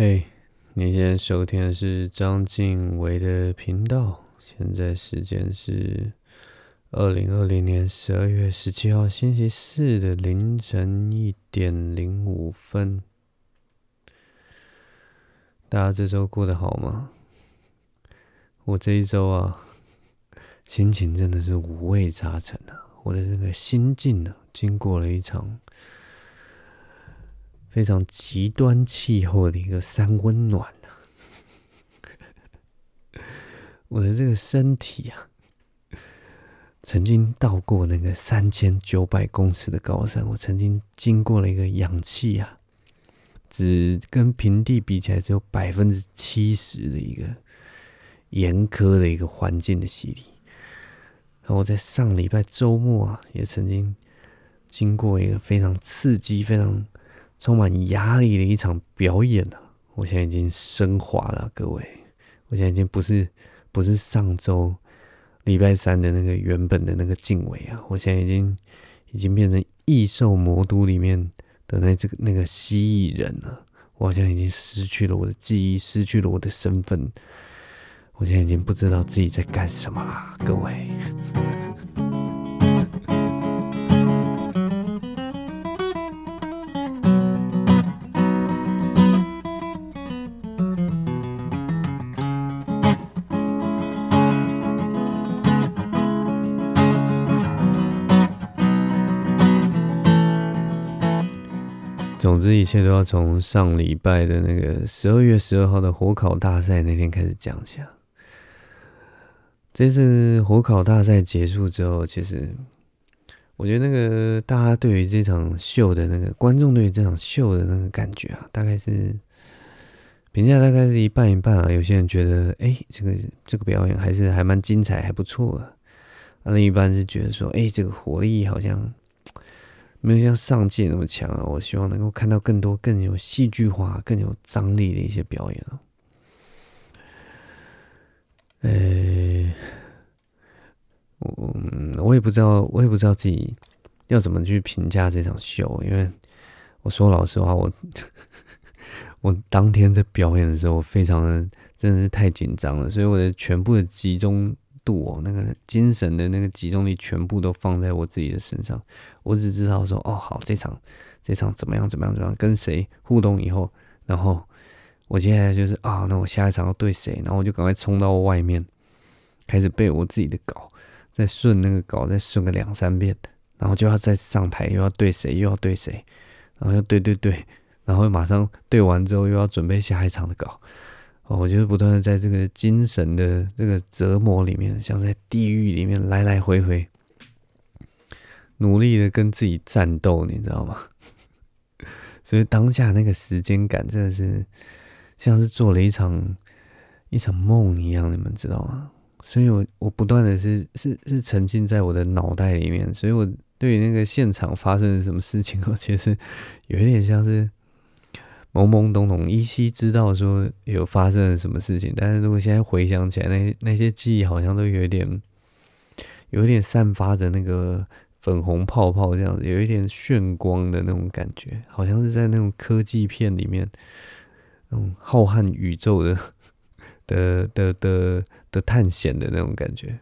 嘿你现在收听的是张晋唯的频道。现在时间是二零二零年十二月十七号星期四的凌晨一点零五分。大家这周过得好吗？我这一周啊，心情真的是五味杂陈啊。我的那个心境呢，经过了一场。非常极端气候的一个三温暖啊，我的这个身体啊，曾经到过那个三千九百公尺的高山，我曾经经过了一个氧气啊，只跟平地比起来只有百分之七十的一个严苛的一个环境的洗礼。然后我在上礼拜周末啊，也曾经经过一个非常刺激、非常。充满压力的一场表演啊！我现在已经升华了，各位，我现在已经不是不是上周礼拜三的那个原本的那个晋唯啊！我现在已经已经变成异兽魔都里面的那这个那个蜥蜴人了。我好像已经失去了我的记忆，失去了我的身份。我现在已经不知道自己在干什么了，各位。总之，一切都要从上礼拜的那个十二月十二号的火烤大赛那天开始讲起啊。这次火烤大赛结束之后，其实我觉得那个大家对于这场秀的那个观众对于这场秀的那个感觉啊，大概是评价大概是一半一半啊。有些人觉得，哎，这个这个表演还是还蛮精彩，还不错的。另一半是觉得说，哎，这个火力好像。没有像上届那么强啊！我希望能够看到更多更有戏剧化、更有张力的一些表演啊。呃，我我也不知道，我也不知道自己要怎么去评价这场秀，因为我说老实话，我 我当天在表演的时候，我非常的真的是太紧张了，所以我的全部的集中。度哦，那个精神的那个集中力全部都放在我自己的身上。我只知道说，哦，好，这场这场怎么样怎么样怎么样，跟谁互动以后，然后我接下来就是啊，那我下一场要对谁，然后我就赶快冲到外面，开始背我自己的稿，再顺那个稿，再顺个两三遍，然后就要再上台，又要对谁，又要对谁，然后要对对对，然后马上对完之后又要准备下一场的稿。哦，我就是不断的在这个精神的这个折磨里面，像在地狱里面来来回回，努力的跟自己战斗，你知道吗？所以当下那个时间感真的是像是做了一场一场梦一样，你们知道吗？所以我我不断的是是是沉浸在我的脑袋里面，所以我对于那个现场发生了什么事情，我其实有一点像是。懵懵懂懂，依稀知道说有发生了什么事情，但是如果现在回想起来，那那些记忆好像都有点，有点散发着那个粉红泡泡这样子，有一点炫光的那种感觉，好像是在那种科技片里面，那种浩瀚宇宙的 的的的的探险的那种感觉。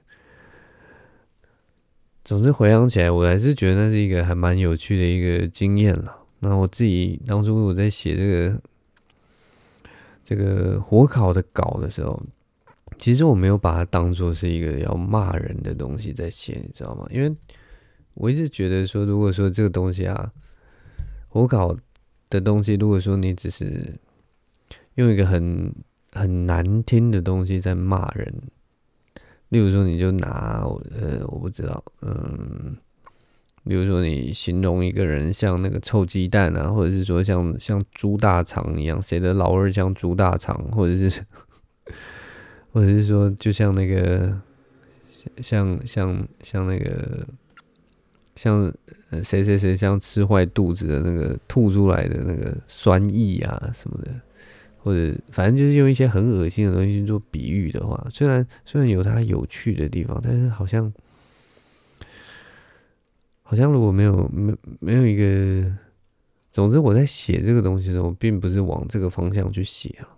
总之回想起来，我还是觉得那是一个还蛮有趣的一个经验了。那我自己当初我在写这个这个火烤的稿的时候，其实我没有把它当做是一个要骂人的东西在写，你知道吗？因为我一直觉得说，如果说这个东西啊，火烤的东西，如果说你只是用一个很很难听的东西在骂人，例如说你就拿呃，我不知道，嗯。例如说，你形容一个人像那个臭鸡蛋啊，或者是说像像猪大肠一样，谁的老二像猪大肠，或者是，或者是说，就像那个，像像像那个，像呃谁谁谁像吃坏肚子的那个吐出来的那个酸意啊什么的，或者反正就是用一些很恶心的东西做比喻的话，虽然虽然有它有趣的地方，但是好像。好像如果没有没没有一个总之我在写这个东西的时候，并不是往这个方向去写啊。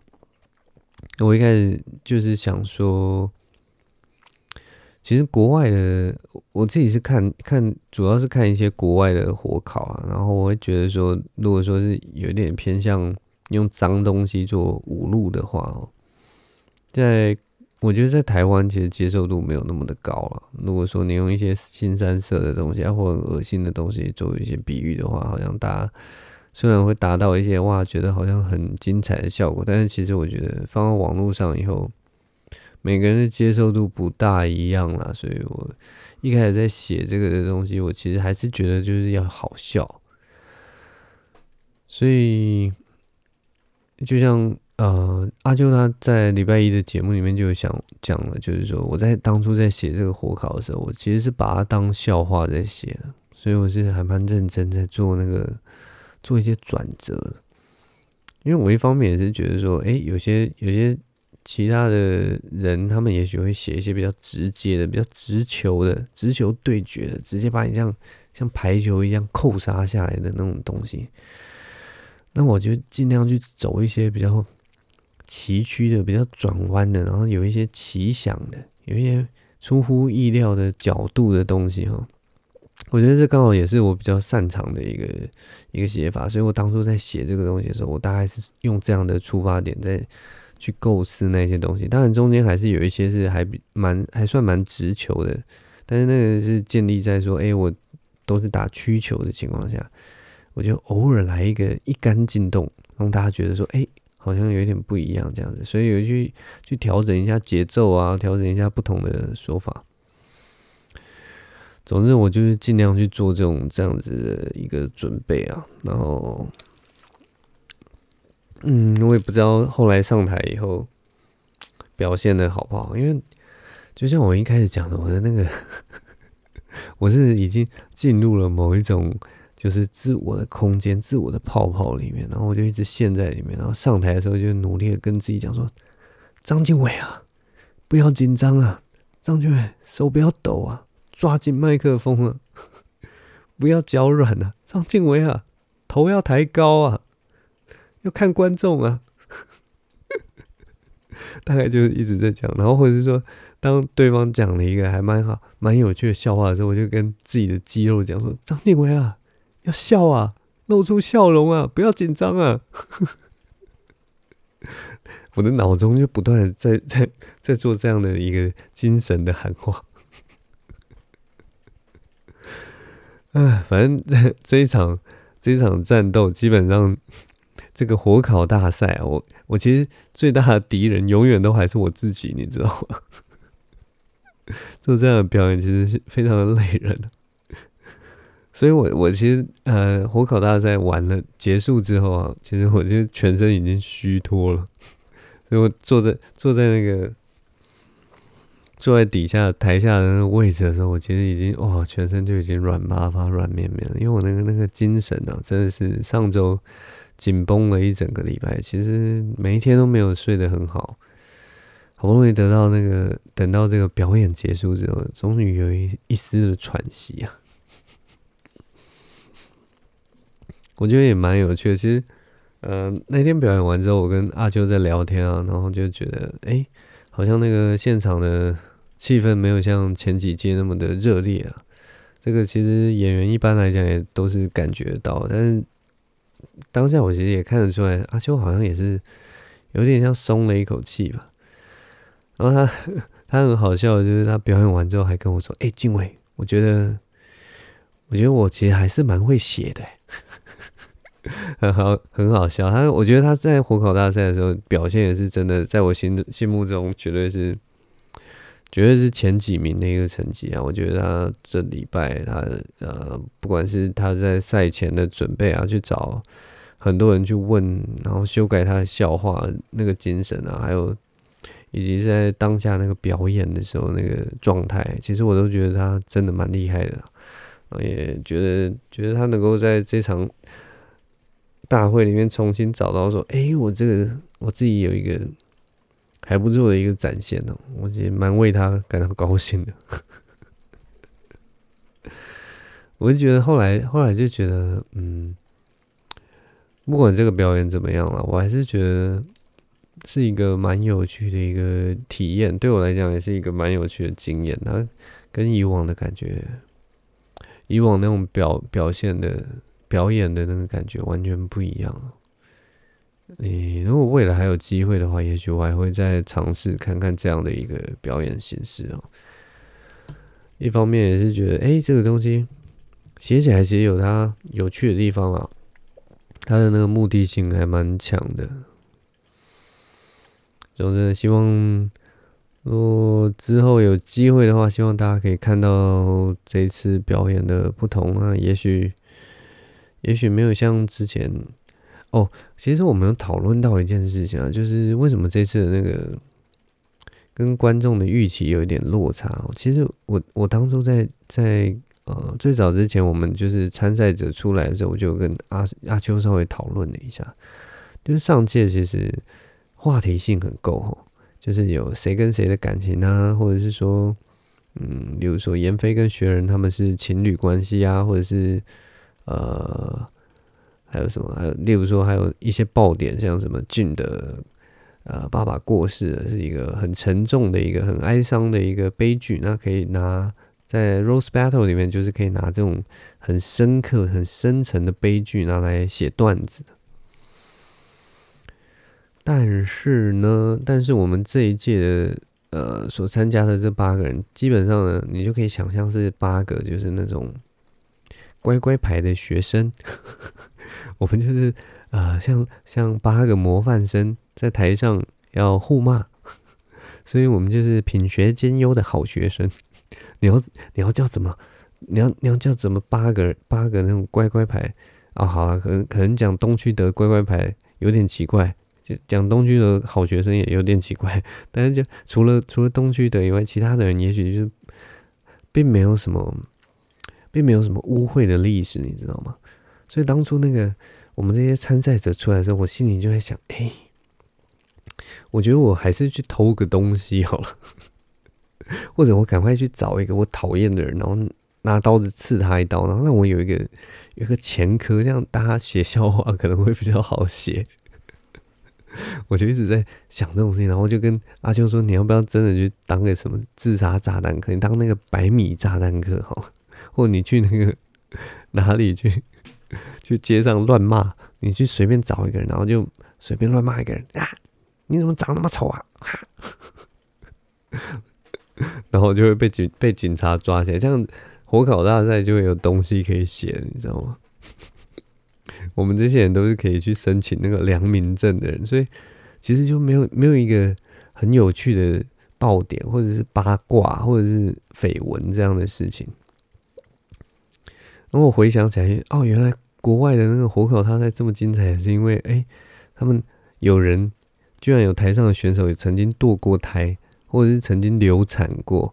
我一开始就是想说，其实国外的，我自己是看看，主要是看一些国外的火烤啊，然后我会觉得说，如果说是有点偏向用脏东西做侮辱的话哦，在我觉得在台湾其实接受度没有那么的高了。如果说你用一些新三色的东西啊，或者恶心的东西做一些比喻的话，好像大家虽然会达到一些哇，觉得好像很精彩的效果，但是其实我觉得放到网络上以后，每个人的接受度不大一样啦。所以我一开始在写这个的东西，我其实还是觉得就是要好笑。所以就像。呃，阿啾他在礼拜一的节目里面就想讲了，就是说我在当初在写这个火烤的时候，我其实是把它当笑话在写的，所以我是还蛮认真在做那个做一些转折。因为我一方面也是觉得说，哎、有些有些其他的人，他们也许会写一些比较直接的、比较直球的、直球对决的，直接把你这样像排球一样扣杀下来的那种东西。那我就尽量去走一些比较。崎岖的、比较转弯的，然后有一些奇想的，有一些出乎意料的角度的东西哈。我觉得这刚好也是我比较擅长的一个一个写法，所以我当初在写这个东西的时候，我大概是用这样的出发点在去构思那些东西。当然中间还是有一些是还蛮还算蛮直球的，但是那个是建立在说，哎，我都是打曲球的情况下，我就偶尔来一个一杆进洞，让大家觉得说，哎。好像有点不一样这样子，所以有去去调整一下节奏啊，调整一下不同的说法。总之，我就是尽量去做这种这样子的一个准备啊。然后，嗯，我也不知道后来上台以后表现的好不好，因为就像我一开始讲的，我的那个 我是已经进入了某一种。就是自我的空间、自我的泡泡里面，然后我就一直陷在里面。然后上台的时候就努力的跟自己讲说：“张经纬啊，不要紧张啊，张经纬手不要抖啊，抓紧麦克风啊，不要脚软啊，张经纬啊，头要抬高啊，看观众啊。”大概就是一直在讲，然后或者是说，当对方讲了一个还蛮好、蛮有趣的笑话的时候，我就跟自己的肌肉讲说：“张经纬啊。”要笑啊，露出笑容啊，不要紧张啊！我的脑中就不断的在在在做这样的一个精神的喊话。哎，反正这这一场这一场战斗，基本上这个火烤大赛，我我其实最大的敌人永远都还是我自己，你知道吗？做这样的表演其实是非常的累人的。所以我，我其实呃，火烤大赛完了结束之后啊，其实我就全身已经虚脱了。所以我坐在坐在那个坐在底下台下的那个位置的时候，我其实已经哇，全身就已经软趴趴、软绵绵了。因为我那个那个精神啊，真的是上周紧绷了一整个礼拜，其实每一天都没有睡得很好。好不容易得到那个，等到这个表演结束之后，终于有一一丝的喘息啊。我觉得也蛮有趣的。其实，呃，那天表演完之后，我跟阿秋在聊天啊，然后就觉得，哎、好像那个现场的气氛没有像前几届那么的热烈啊。这个其实演员一般来讲也都是感觉到，但是当下我其实也看得出来，阿秋好像也是有点像松了一口气吧。然后他 他很好笑，就是他表演完之后还跟我说：“哎、欸，经纬，我觉得，我觉得我其实还是蛮会写的。”很好，很好笑。他，我觉得他在火烤大赛的时候表现也是真的，在我心心目中绝对是，绝对是前几名的一个成绩啊。我觉得他这礼拜他呃，不管是他在赛前的准备啊，去找很多人去问，然后修改他的笑话那个精神啊，还有以及在当下那个表演的时候那个状态，其实我都觉得他真的蛮厉害的。也觉得，觉得他能够在这场。大会里面重新找到说，哎、我这个我自己有一个还不错的一个展现哦，我其实蛮为他感到高兴的。我就觉得后来后来就觉得，嗯，不管这个表演怎么样了，我还是觉得是一个蛮有趣的一个体验，对我来讲也是一个蛮有趣的经验。它跟以往的感觉，以往那种表表现的表演的那个感觉完全不一样了。你如果未来还有机会的话，也许我还会再尝试看看这样的一个表演形式哦。一方面也是觉得，哎、这个东西写起来其实有它有趣的地方啊，它的那个目的性还蛮强的。总之，希望如果之后有机会的话，希望大家可以看到这次表演的不同啊。也许，也许没有像之前。哦，其实我们有讨论到一件事情啊，就是为什么这次的那个跟观众的预期有一点落差。其实我我当初在在呃最早之前，我们就是参赛者出来的时候，我就跟阿阿秋稍微讨论了一下，就是上届其实话题性很够哦，就是有谁跟谁的感情啊，或者是说嗯，比如说严飞跟学仁他们是情侣关系啊，或者是呃。还有什么？还有，例如说，还有一些爆点，像什么俊的呃爸爸过世，是一个很沉重的一个很哀伤的一个悲剧。那可以拿在 Rose Battle 里面，就是可以拿这种很深刻、很深沉的悲剧拿来写段子。但是呢，但是我们这一届的呃所参加的这八个人，基本上呢，你就可以想象是八个就是那种乖乖牌的学生。我们就是呃，像像八个模范生在台上要互骂，所以我们就是品学兼优的好学生。你要你要叫怎么？你要你要叫怎么？八个八个那种乖乖牌啊？好了，可能可能讲东区的乖乖牌有点奇怪，就讲东区的好学生也有点奇怪。但是就除了除了东区的以外，其他的人也许就是并没有什么，并没有什么污秽的历史，你知道吗？所以当初那个我们这些参赛者出来的时候，我心里就在想：哎，我觉得我还是去偷个东西好了，或者我赶快去找一个我讨厌的人，然后拿刀子刺他一刀，然后让我有一个有一个前科，这样大家写笑话可能会比较好写。我就一直在想这种事情，然后就跟阿秋说：“你要不要真的去当个什么自杀炸弹客？你当那个百米炸弹客好，或你去那个哪里去？”去街上乱骂，你去随便找一个人，然后就随便乱骂一个人啊！你怎么长那么丑啊？然后就会被警被警察抓起来，这样火烤大赛就会有东西可以写，你知道吗？我们这些人都是可以去申请那个良民证的人，所以其实就没有没有一个很有趣的爆点，或者是八卦，或者是绯闻这样的事情。然后我回想起来，哦，原来国外的那个火烤大赛这么精彩，是因为哎、他们有人居然有台上的选手也曾经堕过胎，或者是曾经流产过，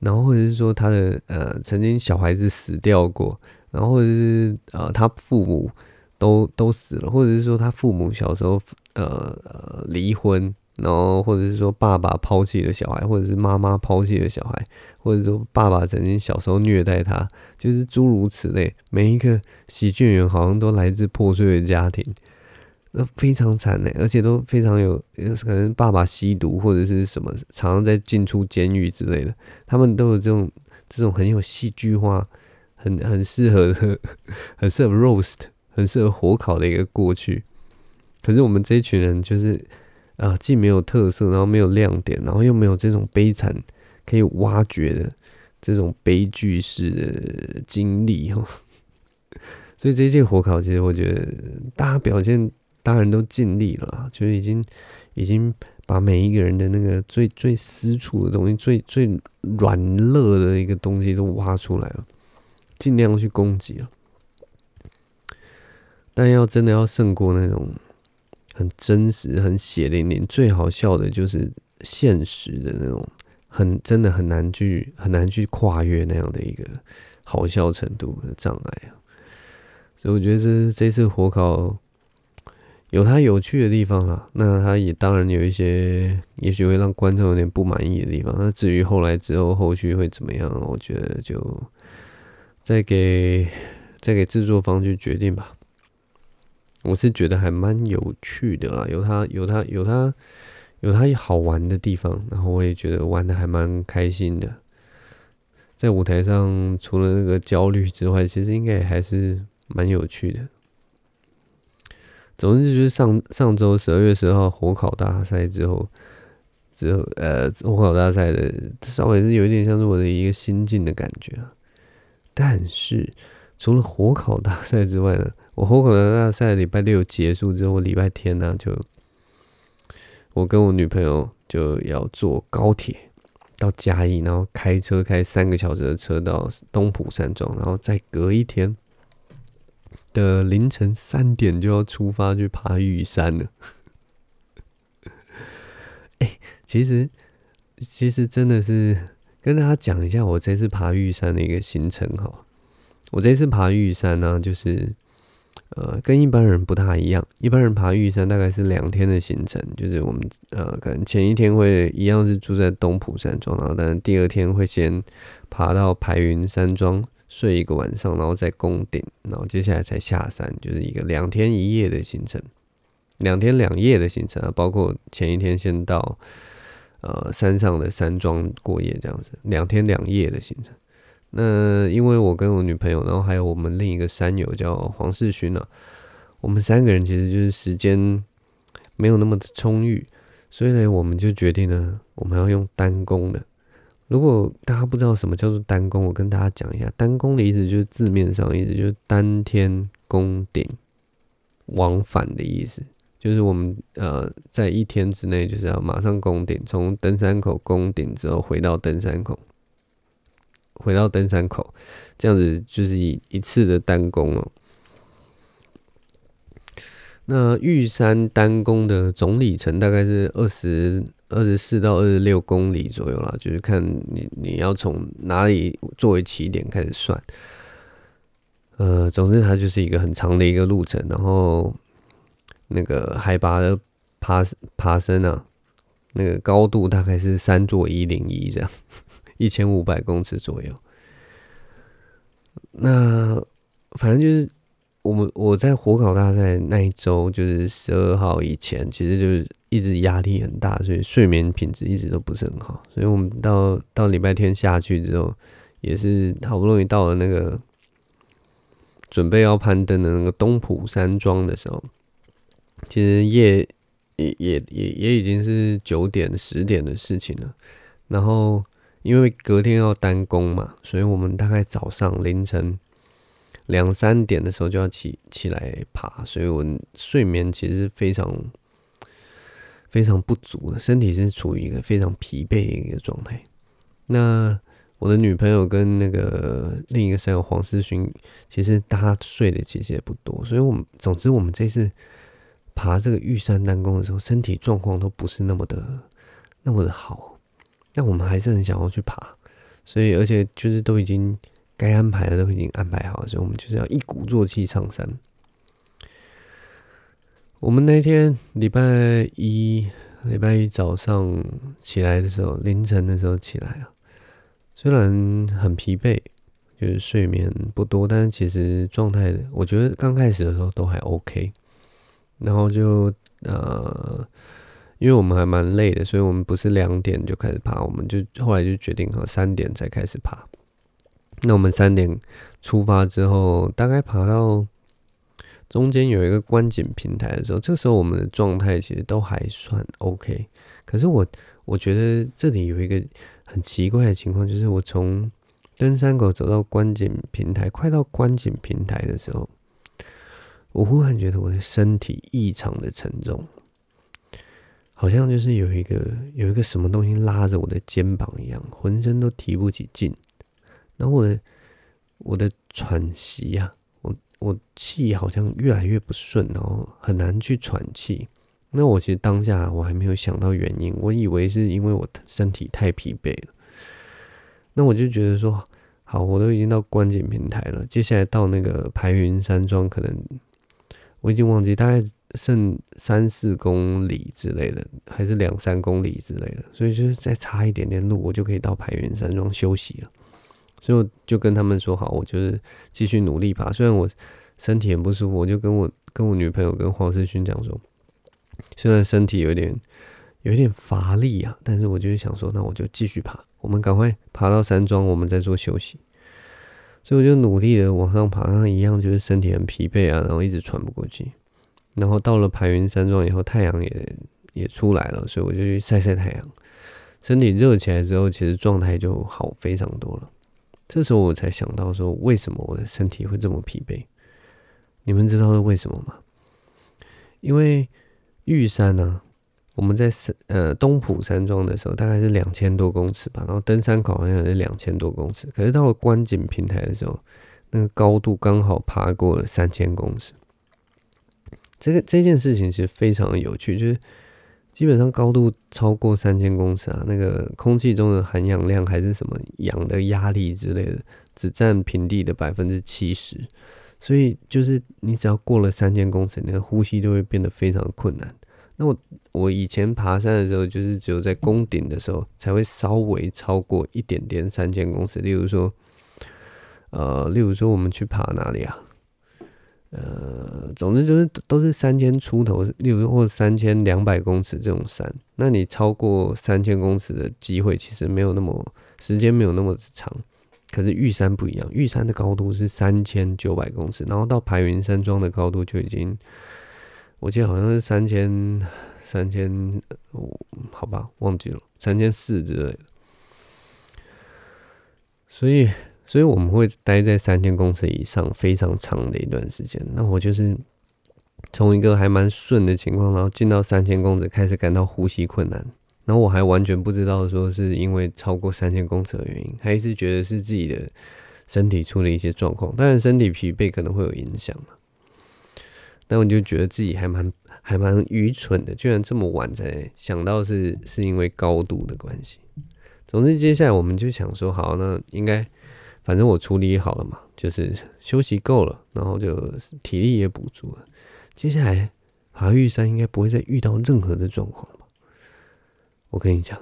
然后或者是说他的呃曾经小孩子死掉过，然后或者是呃他父母都都死了，或者是说他父母小时候呃呃离婚。然后，或者是说爸爸抛弃了小孩，或者是妈妈抛弃了小孩，或者说爸爸曾经小时候虐待他，就是诸如此类。每一个喜剧演员好像都来自破碎的家庭，那非常惨呢，而且都非常有，可能爸爸吸毒或者是什么，常常在进出监狱之类的。他们都有这种这种很有戏剧化、很很适合的、很适合 roast、很适合火烤的一个过去。可是我们这一群人就是。啊，既没有特色，然后没有亮点，然后又没有这种悲惨可以挖掘的这种悲剧式的经历哈。所以这一届火烤，其实我觉得大家表现当然都尽力了，就是已经已经把每一个人的那个最最私处的东西、最最软弱的一个东西都挖出来了，尽量去攻击了。但要真的要胜过那种。很真实，很血淋淋。最好笑的就是现实的那种，很真的很难去很难去跨越那样的一个好笑程度的障碍啊。所以我觉得这这次火烤有它有趣的地方啊，那它也当然有一些也许会让观众有点不满意的地方。那至于后来之后后续会怎么样，我觉得就再给再给制作方去决定吧。我是觉得还蛮有趣的啦，有它有它有它有它好玩的地方，然后我也觉得玩的还蛮开心的。在舞台上，除了那个焦虑之外，其实应该也还是蛮有趣的。总之就是上上周十二月十号火烤大赛之后，之后呃火烤大赛的稍微是有一点像是我的一个心境的感觉啊。但是除了火烤大赛之外呢，我火烤大赛礼拜六结束之后，礼拜天呢、就我跟我女朋友就要坐高铁到嘉义，然后开车开三个小时的车到东埔山庄，然后再隔一天的凌晨三点就要出发去爬玉山了。哎、其实其实真的是。跟大家讲一下我这次爬玉山的一个行程哈。我这次爬玉山呢，就是呃跟一般人不大一样。一般人爬玉山大概是两天的行程，就是我们呃可能前一天会一样是住在东埔山庄，然后但是第二天会先爬到排云山庄睡一个晚上，然后再攻顶，然后接下来才下山，就是一个两天一夜的行程，两天两夜的行程啊，包括前一天先到。呃，山上的山庄过夜这样子，两天两夜的行程。那因为我跟我女朋友，然后还有我们另一个山友叫黄世勋呢，我们三个人其实就是时间没有那么的充裕，所以呢，我们就决定呢，我们要用单攻的。如果大家不知道什么叫做单攻，我跟大家讲一下，单攻的意思就是字面上意思就是单天攻顶往返的意思。就是我们呃，在一天之内就是要马上攻顶，从登山口攻顶之后回到登山口，回到登山口，这样子就是一一次的单攻哦。那玉山单攻的总里程大概是二十二十四到二十六公里左右啦，就是看你你要从哪里作为起点开始算。呃，总之它就是一个很长的一个路程，然后。那个海拔的爬爬升啊，那个高度大概是三座一零一这样，一千五百公尺左右。那反正就是我们我在火烤大赛那一周，就是十二号以前，其实就是一直压力很大，所以睡眠品质一直都不是很好。所以我们到到礼拜天下去之后，也是好不容易到了那个准备要攀登的那个东埔山庄的时候。其实夜也也也也已经是九点十点的事情了，然后因为隔天要单工嘛，所以我们大概早上凌晨两三点的时候就要起起来爬，所以我睡眠其实非常非常不足的，身体是处于一个非常疲惫的一个状态。那我的女朋友跟那个另一个山友黄思勋，其实大家睡的其实也不多，所以我们总之我们这次。爬这个玉山单攻的时候，身体状况都不是那么的那么的好，但我们还是很想要去爬，所以而且就是都已经该安排的都已经安排好，所以我们就是要一鼓作气上山。我们那天礼拜一礼拜一早上起来的时候，凌晨的时候起来啊，虽然很疲惫，就是睡眠不多，但是其实状态，我觉得刚开始的时候都还 OK。然后就呃，因为我们还蛮累的，所以我们不是两点就开始爬，我们就后来就决定好三点才开始爬。那我们三点出发之后，大概爬到中间有一个观景平台的时候，这个时候我们的状态其实都还算 OK。可是我我觉得这里有一个很奇怪的情况，就是我从登山口走到观景平台，快到观景平台的时候。我忽然觉得我的身体异常的沉重，好像就是有一个有一个什么东西拉着我的肩膀一样，浑身都提不起劲。然后我的我的喘息呀、啊，我我气好像越来越不顺，然后很难去喘气。那我其实当下我还没有想到原因，我以为是因为我身体太疲惫了。那我就觉得说，好，我都已经到观景平台了，接下来到那个排云山庄可能。我已经忘记大概剩三四公里之类的，还是两三公里之类的，所以就是再差一点点路，我就可以到排云山庄休息了。所以我就跟他们说好，我就是继续努力爬。虽然我身体很不舒服，我就跟我跟我女朋友跟黄世勋讲说，虽然身体有点有点乏力啊，但是我就是想说，那我就继续爬，我们赶快爬到山庄，我们再做休息。所以我就努力的往上爬，那一样就是身体很疲惫啊，然后一直喘不过气。然后到了排云山庄以后，太阳也也出来了，所以我就去晒晒太阳。身体热起来之后，其实状态就好非常多了。这时候我才想到说，为什么我的身体会这么疲惫？你们知道是为什么吗？因为玉山呢、我们在山呃东埔山庄的时候，大概是两千多公尺吧，然后登山口好像也是两千多公尺，可是到了观景平台的时候，那个高度刚好爬过了三千公尺。这个这件事情其实非常的有趣，就是基本上高度超过三千公尺啊，那个空气中的含氧量还是什么氧的压力之类的，只占平地的百分之七十，所以就是你只要过了三千公尺，你的呼吸都会变得非常困难。那我我以前爬山的时候，就是只有在攻顶的时候才会稍微超过一点点三千公尺。例如说，呃，例如说我们去爬哪里啊？呃，总之就是都是三千出头，例如或三千两百公尺这种山，那你超过三千公尺的机会其实没有那么时间没有那么长。可是玉山不一样，玉山的高度是三千九百公尺，然后到排云山庄的高度就已经。我记得好像是三千三千五，好吧，忘记了三千四之类的。所以，所以我们会待在三千公尺以上非常长的一段时间。那我就是从一个还蛮顺的情况，然后进到三千公尺，开始感到呼吸困难。然后我还完全不知道说是因为超过三千公尺的原因，还是觉得是自己的身体出了一些状况。当然，身体疲惫可能会有影响。但我就觉得自己还蛮还蛮愚蠢的，居然这么晚才想到是是因为高度的关系。总之，接下来我们就想说，好，那应该反正我处理好了嘛，就是休息够了，然后就体力也补足了。接下来爬玉山应该不会再遇到任何的状况吧？我跟你讲，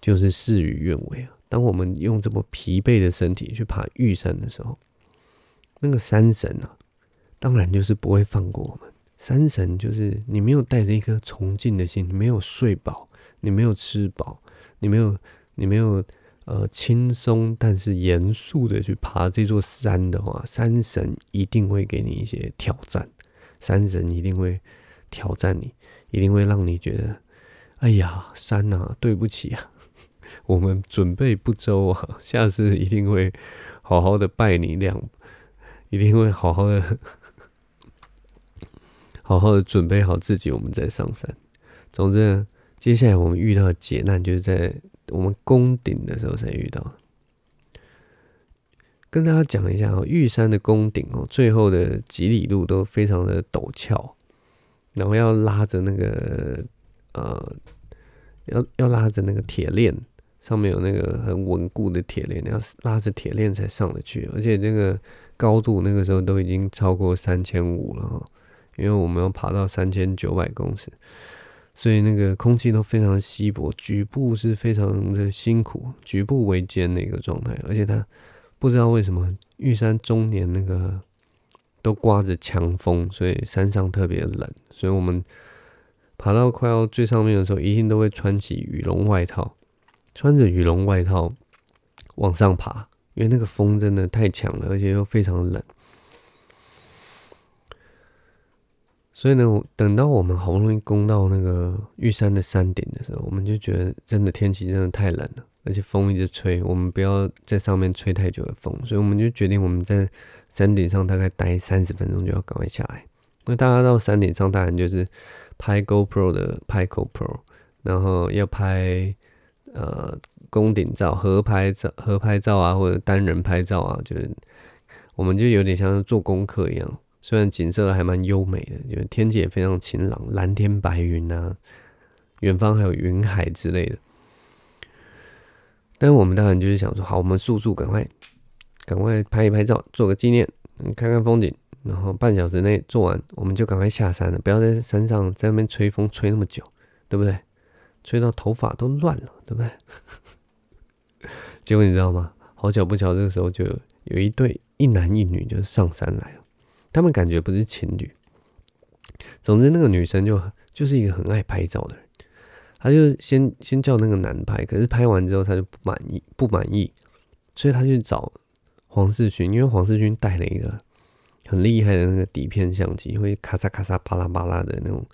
就是事与愿违啊。当我们用这么疲惫的身体去爬玉山的时候，那个山神啊。当然就是不会放过我们。山神就是你没有带着一颗崇敬的心，你没有睡饱，你没有吃饱，你没有你没有呃轻松但是严肃的去爬这座山的话，山神一定会给你一些挑战。山神一定会挑战你，一定会让你觉得，哎呀，山啊，对不起啊，我们准备不周啊，下次一定会好好的拜你两，一定会好好的。好好的准备好自己，我们再上山。总之，接下来我们遇到的劫难，就是在我们攻顶的时候才遇到。跟大家讲一下哦，玉山的攻顶哦，最后的几里路都非常的陡峭，然后要拉着那个呃，要要拉着那个铁链，上面有那个很稳固的铁链，要拉着铁链才上得去，而且那个高度那个时候都已经超过三千五了。因为我们要爬到三千九百公尺，所以那个空气都非常稀薄，局部是非常的辛苦，举步维艰的一个状态。而且他不知道为什么玉山终年那个都刮着强风，所以山上特别冷。所以我们爬到快要最上面的时候，一定都会穿起羽绒外套，穿着羽绒外套往上爬，因为那个风真的太强了，而且又非常冷。所以呢，等到我们好不容易攻到那个玉山的山顶的时候，我们就觉得真的天气真的太冷了，而且风一直吹，我们不要在上面吹太久的风，所以我们就决定我们在山顶上大概待三十分钟就要赶快下来。那大家到山顶上当然就是拍 GoPro 的拍 GoPro，然后要拍呃宫顶照、合拍照、合拍照啊，或者单人拍照啊，就是我们就有点像是做功课一样。虽然景色还蛮优美的，就是天气也非常晴朗，蓝天白云啊，远方还有云海之类的。但我们当然就是想说，好，我们速速赶快，赶快拍一拍照，做个纪念，看看风景，然后半小时内做完，我们就赶快下山了，不要在山上在那边吹风吹那么久，对不对？吹到头发都乱了，对不对？结果你知道吗？好巧不巧，这个时候就有一对一男一女就上山来了。他们感觉不是情侣，总之，那个女生就就是一个很爱拍照的人，她就先先叫那个男拍，可是拍完之后她就不满意，不满意，所以她就找黄世勋，因为黄世勋带了一个很厉害的那个底片相机，会咔嚓咔嚓啪啦啪啦的那种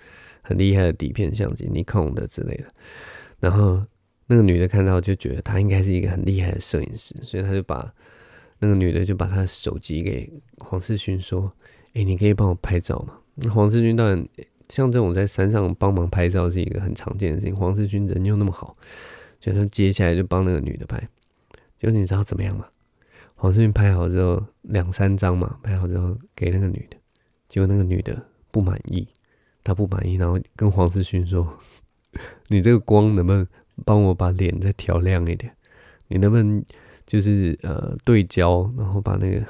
很厉害的底片相机，尼康的之类的。然后那个女的看到就觉得她应该是一个很厉害的摄影师，所以她就把那个女的就把她的手机给黄世勋说：“哎，你可以帮我拍照吗？”那黄世勋当然，像这种在山上帮忙拍照是一个很常见的事情。黄世勋人又那么好，所以他接下来就帮那个女的拍。结果你知道怎么样吗？黄世勋拍好之后，两三张嘛，拍好之后给那个女的，结果那个女的不满意，她不满意，然后跟黄世勋说：“ 你这个光能不能帮我把脸再调亮一点？你能不能就是呃对焦，然后把那个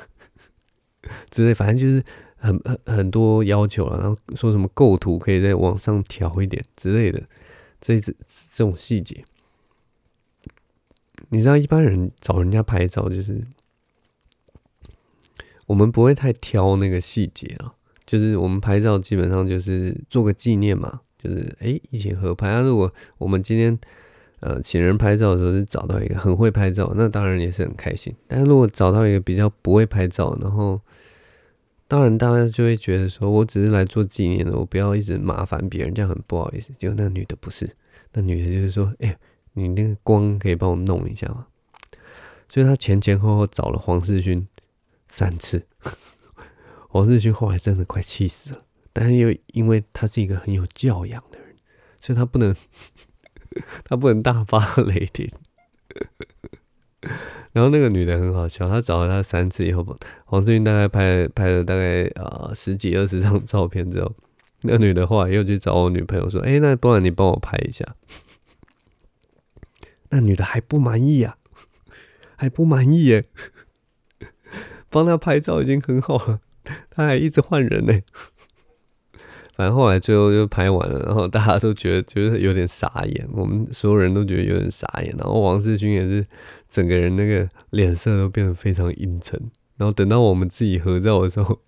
之类，反正就是。”很很很多要求了，然后说什么构图可以再往上调一点之类的，这这这种细节，你知道一般人找人家拍照就是，我们不会太挑那个细节啊，就是我们拍照基本上就是做个纪念嘛，就是诶、欸、一起合拍啊。如果我们今天呃请人拍照的时候是找到一个很会拍照，那当然也是很开心。但是如果找到一个比较不会拍照，然后当然，大家就会觉得说，我只是来做纪念的，我不要一直麻烦别人，这样很不好意思。结果那个女的不是，那女的就是说，哎、你那个光可以帮我弄一下吗？所以她前前后后找了黄世勋三次，黄世勋后来真的快气死了。但是又因为他是一个很有教养的人，所以他不能，他不能大发雷霆。然后那个女的很好笑，她找了他三次以后，黄世勋大概拍拍了大概呃十几二十张照片之后，那女的后来又去找我女朋友说：“哎，那不然你帮我拍一下。”那女的还不满意啊，还不满意耶，帮她拍照已经很好了，她还一直换人呢。反正后来最后就拍完了，然后大家都觉得就是有点傻眼，我们所有人都觉得有点傻眼，然后王世勋也是整个人那个脸色都变得非常阴沉。然后等到我们自己合照的时候，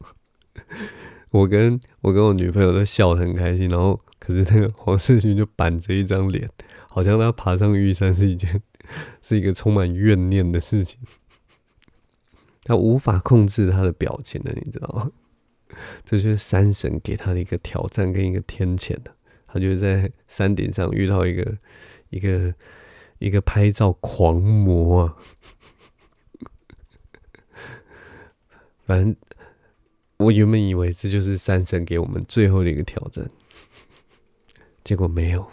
我 跟我跟我女朋友都笑得很开心，然后可是那个黄世勋就板着一张脸，好像他爬上玉山是一件是一个充满怨念的事情，他无法控制他的表情的，你知道吗？这就是山神给他的一个挑战跟一个天谴的，他就在山顶上遇到一个一个一个拍照狂魔啊！反正我原本以为这就是山神给我们最后的一个挑战，结果没有。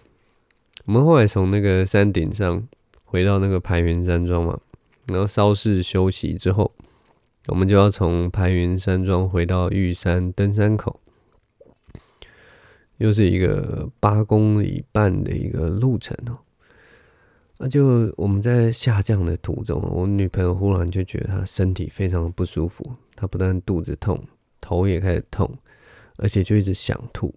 我们后来从那个山顶上回到那个排云山庄嘛，然后稍事休息之后。我们就要从排云山庄回到玉山登山口，又是一个八公里半的一个路程哦。那就我们在下降的途中，我女朋友忽然就觉得她身体非常不舒服，她不但肚子痛，头也开始痛，而且就一直想吐。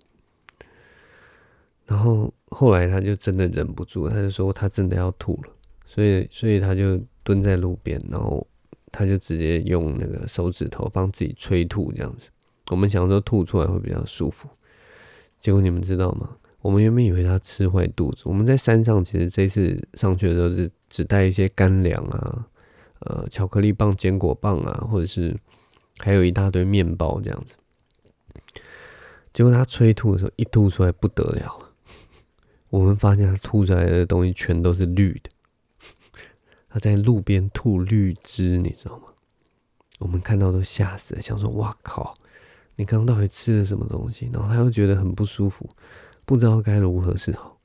然后后来她就真的忍不住，她就说她真的要吐了，所以所以她就蹲在路边，然后。他就直接用那个手指头帮自己催吐，这样子。我们想说吐出来会比较舒服，结果你们知道吗？我们原本以为他吃坏肚子。我们在山上其实这次上去的时候是只带一些干粮啊，呃，巧克力棒、坚果棒啊，或者是还有一大堆面包这样子。结果他催吐的时候，一吐出来不得了了，我们发现他吐出来的东西全都是绿的。他在路边吐绿汁，你知道吗？我们看到都吓死了，想说：“哇靠，你刚刚到底吃了什么东西？”然后他又觉得很不舒服，不知道该如何是好。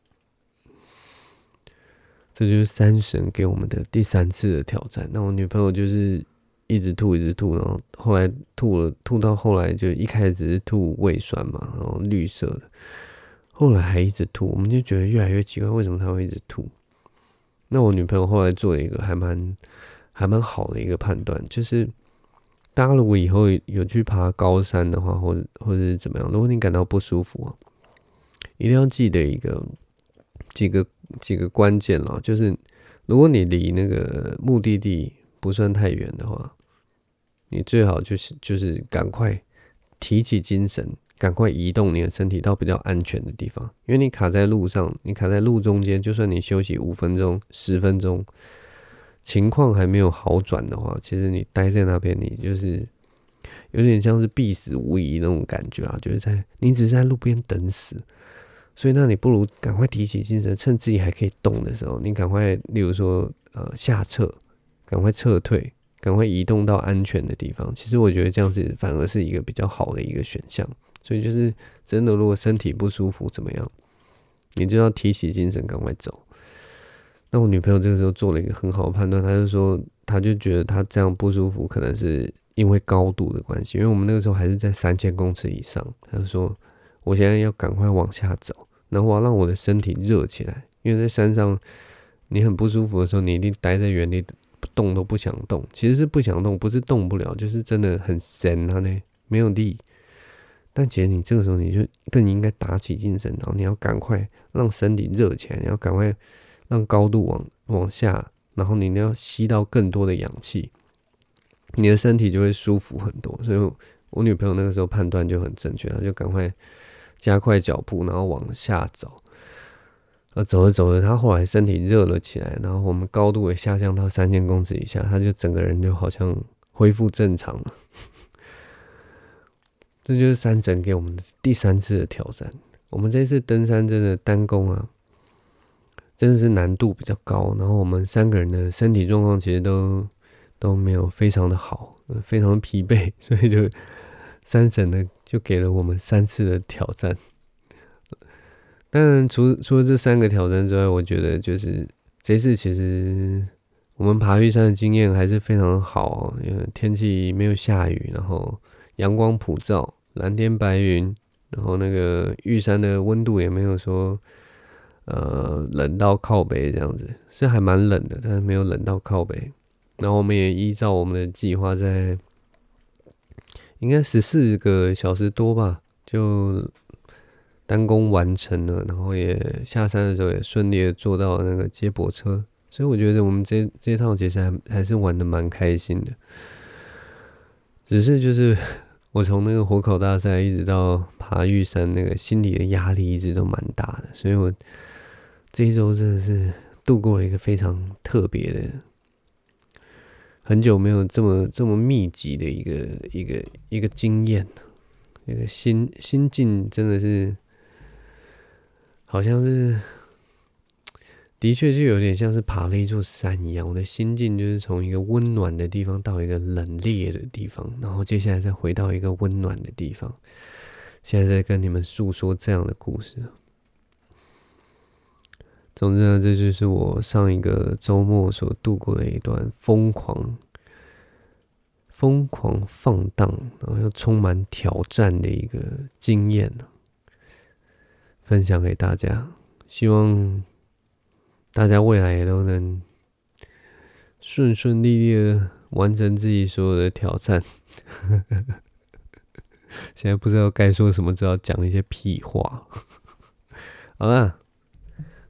这就是山神给我们的第三次的挑战。那我女朋友就是一直吐，一直吐，然后后来吐了，吐到后来就一开始是吐胃酸嘛，然后绿色的，后来还一直吐，我们就觉得越来越奇怪，为什么他会一直吐？那我女朋友后来做了一个还蛮还蛮好的一个判断，就是大家如果以后有去爬高山的话，或者或者是怎么样，如果你感到不舒服啊，一定要记得一个几个几个关键了，就是如果你离那个目的地不算太远的话，你最好就是就是赶快提起精神，赶快移动你的身体到比较安全的地方，因为你卡在路上，你卡在路中间，就算你休息五分钟、十分钟，情况还没有好转的话，其实你待在那边，你就是有点像是必死无疑那种感觉啊，就是在你只是在路边等死。所以，那你不如赶快提起精神，趁自己还可以动的时候，你赶快，例如说，呃，下撤，赶快撤退，赶快移动到安全的地方。其实，我觉得这样子反而是一个比较好的一个选项。所以，就是真的，如果身体不舒服怎么样，你就要提起精神，赶快走。那我女朋友这个时候做了一个很好的判断，她就说，她就觉得她这样不舒服，可能是因为高度的关系，因为我们那个时候还是在三千公尺以上。她就说。我现在要赶快往下走，然后我要让我的身体热起来，因为在山上，你很不舒服的时候，你一定待在原地动都不想动。其实是不想动，不是动不了，就是真的很神啊，那没有力。但姐，你这个时候你就更应该打起精神，然后你要赶快让身体热起来，你要赶快让高度往往下，然后你要吸到更多的氧气，你的身体就会舒服很多。所以我女朋友那个时候判断就很正确，她就赶快。加快脚步，然后往下走。呃，走着走着，她后来身体热了起来，然后我们高度也下降到三千公尺以下，她就整个人就好像恢复正常了。这就是山神给我们的第三次的挑战。我们这次登山真的单攻啊，真的是难度比较高。然后我们三个人的身体状况其实都都没有非常的好，非常疲惫，所以就。山神呢，就给了我们三次的挑战。但除除了这三个挑战之外，我觉得就是这次其实我们爬玉山的经验还是非常好，因为天气没有下雨，然后阳光普照，蓝天白云，然后那个玉山的温度也没有说呃冷到靠北这样子，是还蛮冷的，但是没有冷到靠北。然后我们也依照我们的计划在。应该十四个小时多吧，就单攻完成了，然后也下山的时候也顺利的坐到那个接驳车，所以我觉得我们这这趟其实还还是玩的蛮开心的。只是就是我从那个火烤大赛一直到爬玉山，那个心里的压力一直都蛮大的，所以我这一周真的是度过了一个非常特别的。很久没有这么这么密集的一个一个一个经验，一个心心境真的是，好像是，的确就有点像是爬了一座山一样。我的心境就是从一个温暖的地方到一个冷冽的地方，然后接下来再回到一个温暖的地方。现在在跟你们诉说这样的故事。总之呢，这就是我上一个周末所度过的一段疯狂、疯狂放荡，然后又充满挑战的一个经验，分享给大家。希望大家未来也都能顺顺利利的完成自己所有的挑战。现在不知道该说什么，只好讲一些屁话。好了。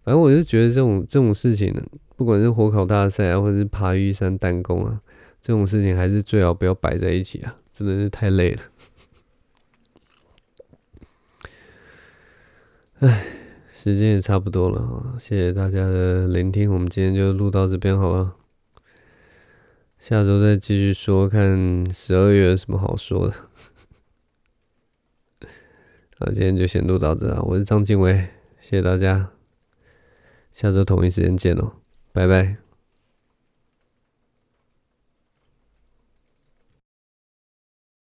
反正我就觉得这种这种事情呢，不管是火烤大赛啊，或者是爬玉山弹弓啊，这种事情还是最好不要摆在一起啊，真的是太累了。唉，时间也差不多了啊，谢谢大家的聆听，我们今天就录到这边好了，下周再继续说，看十二月有什么好说的。好，今天就先录到这啊，我是张静伟，谢谢大家。下周同一时间见哦，拜拜。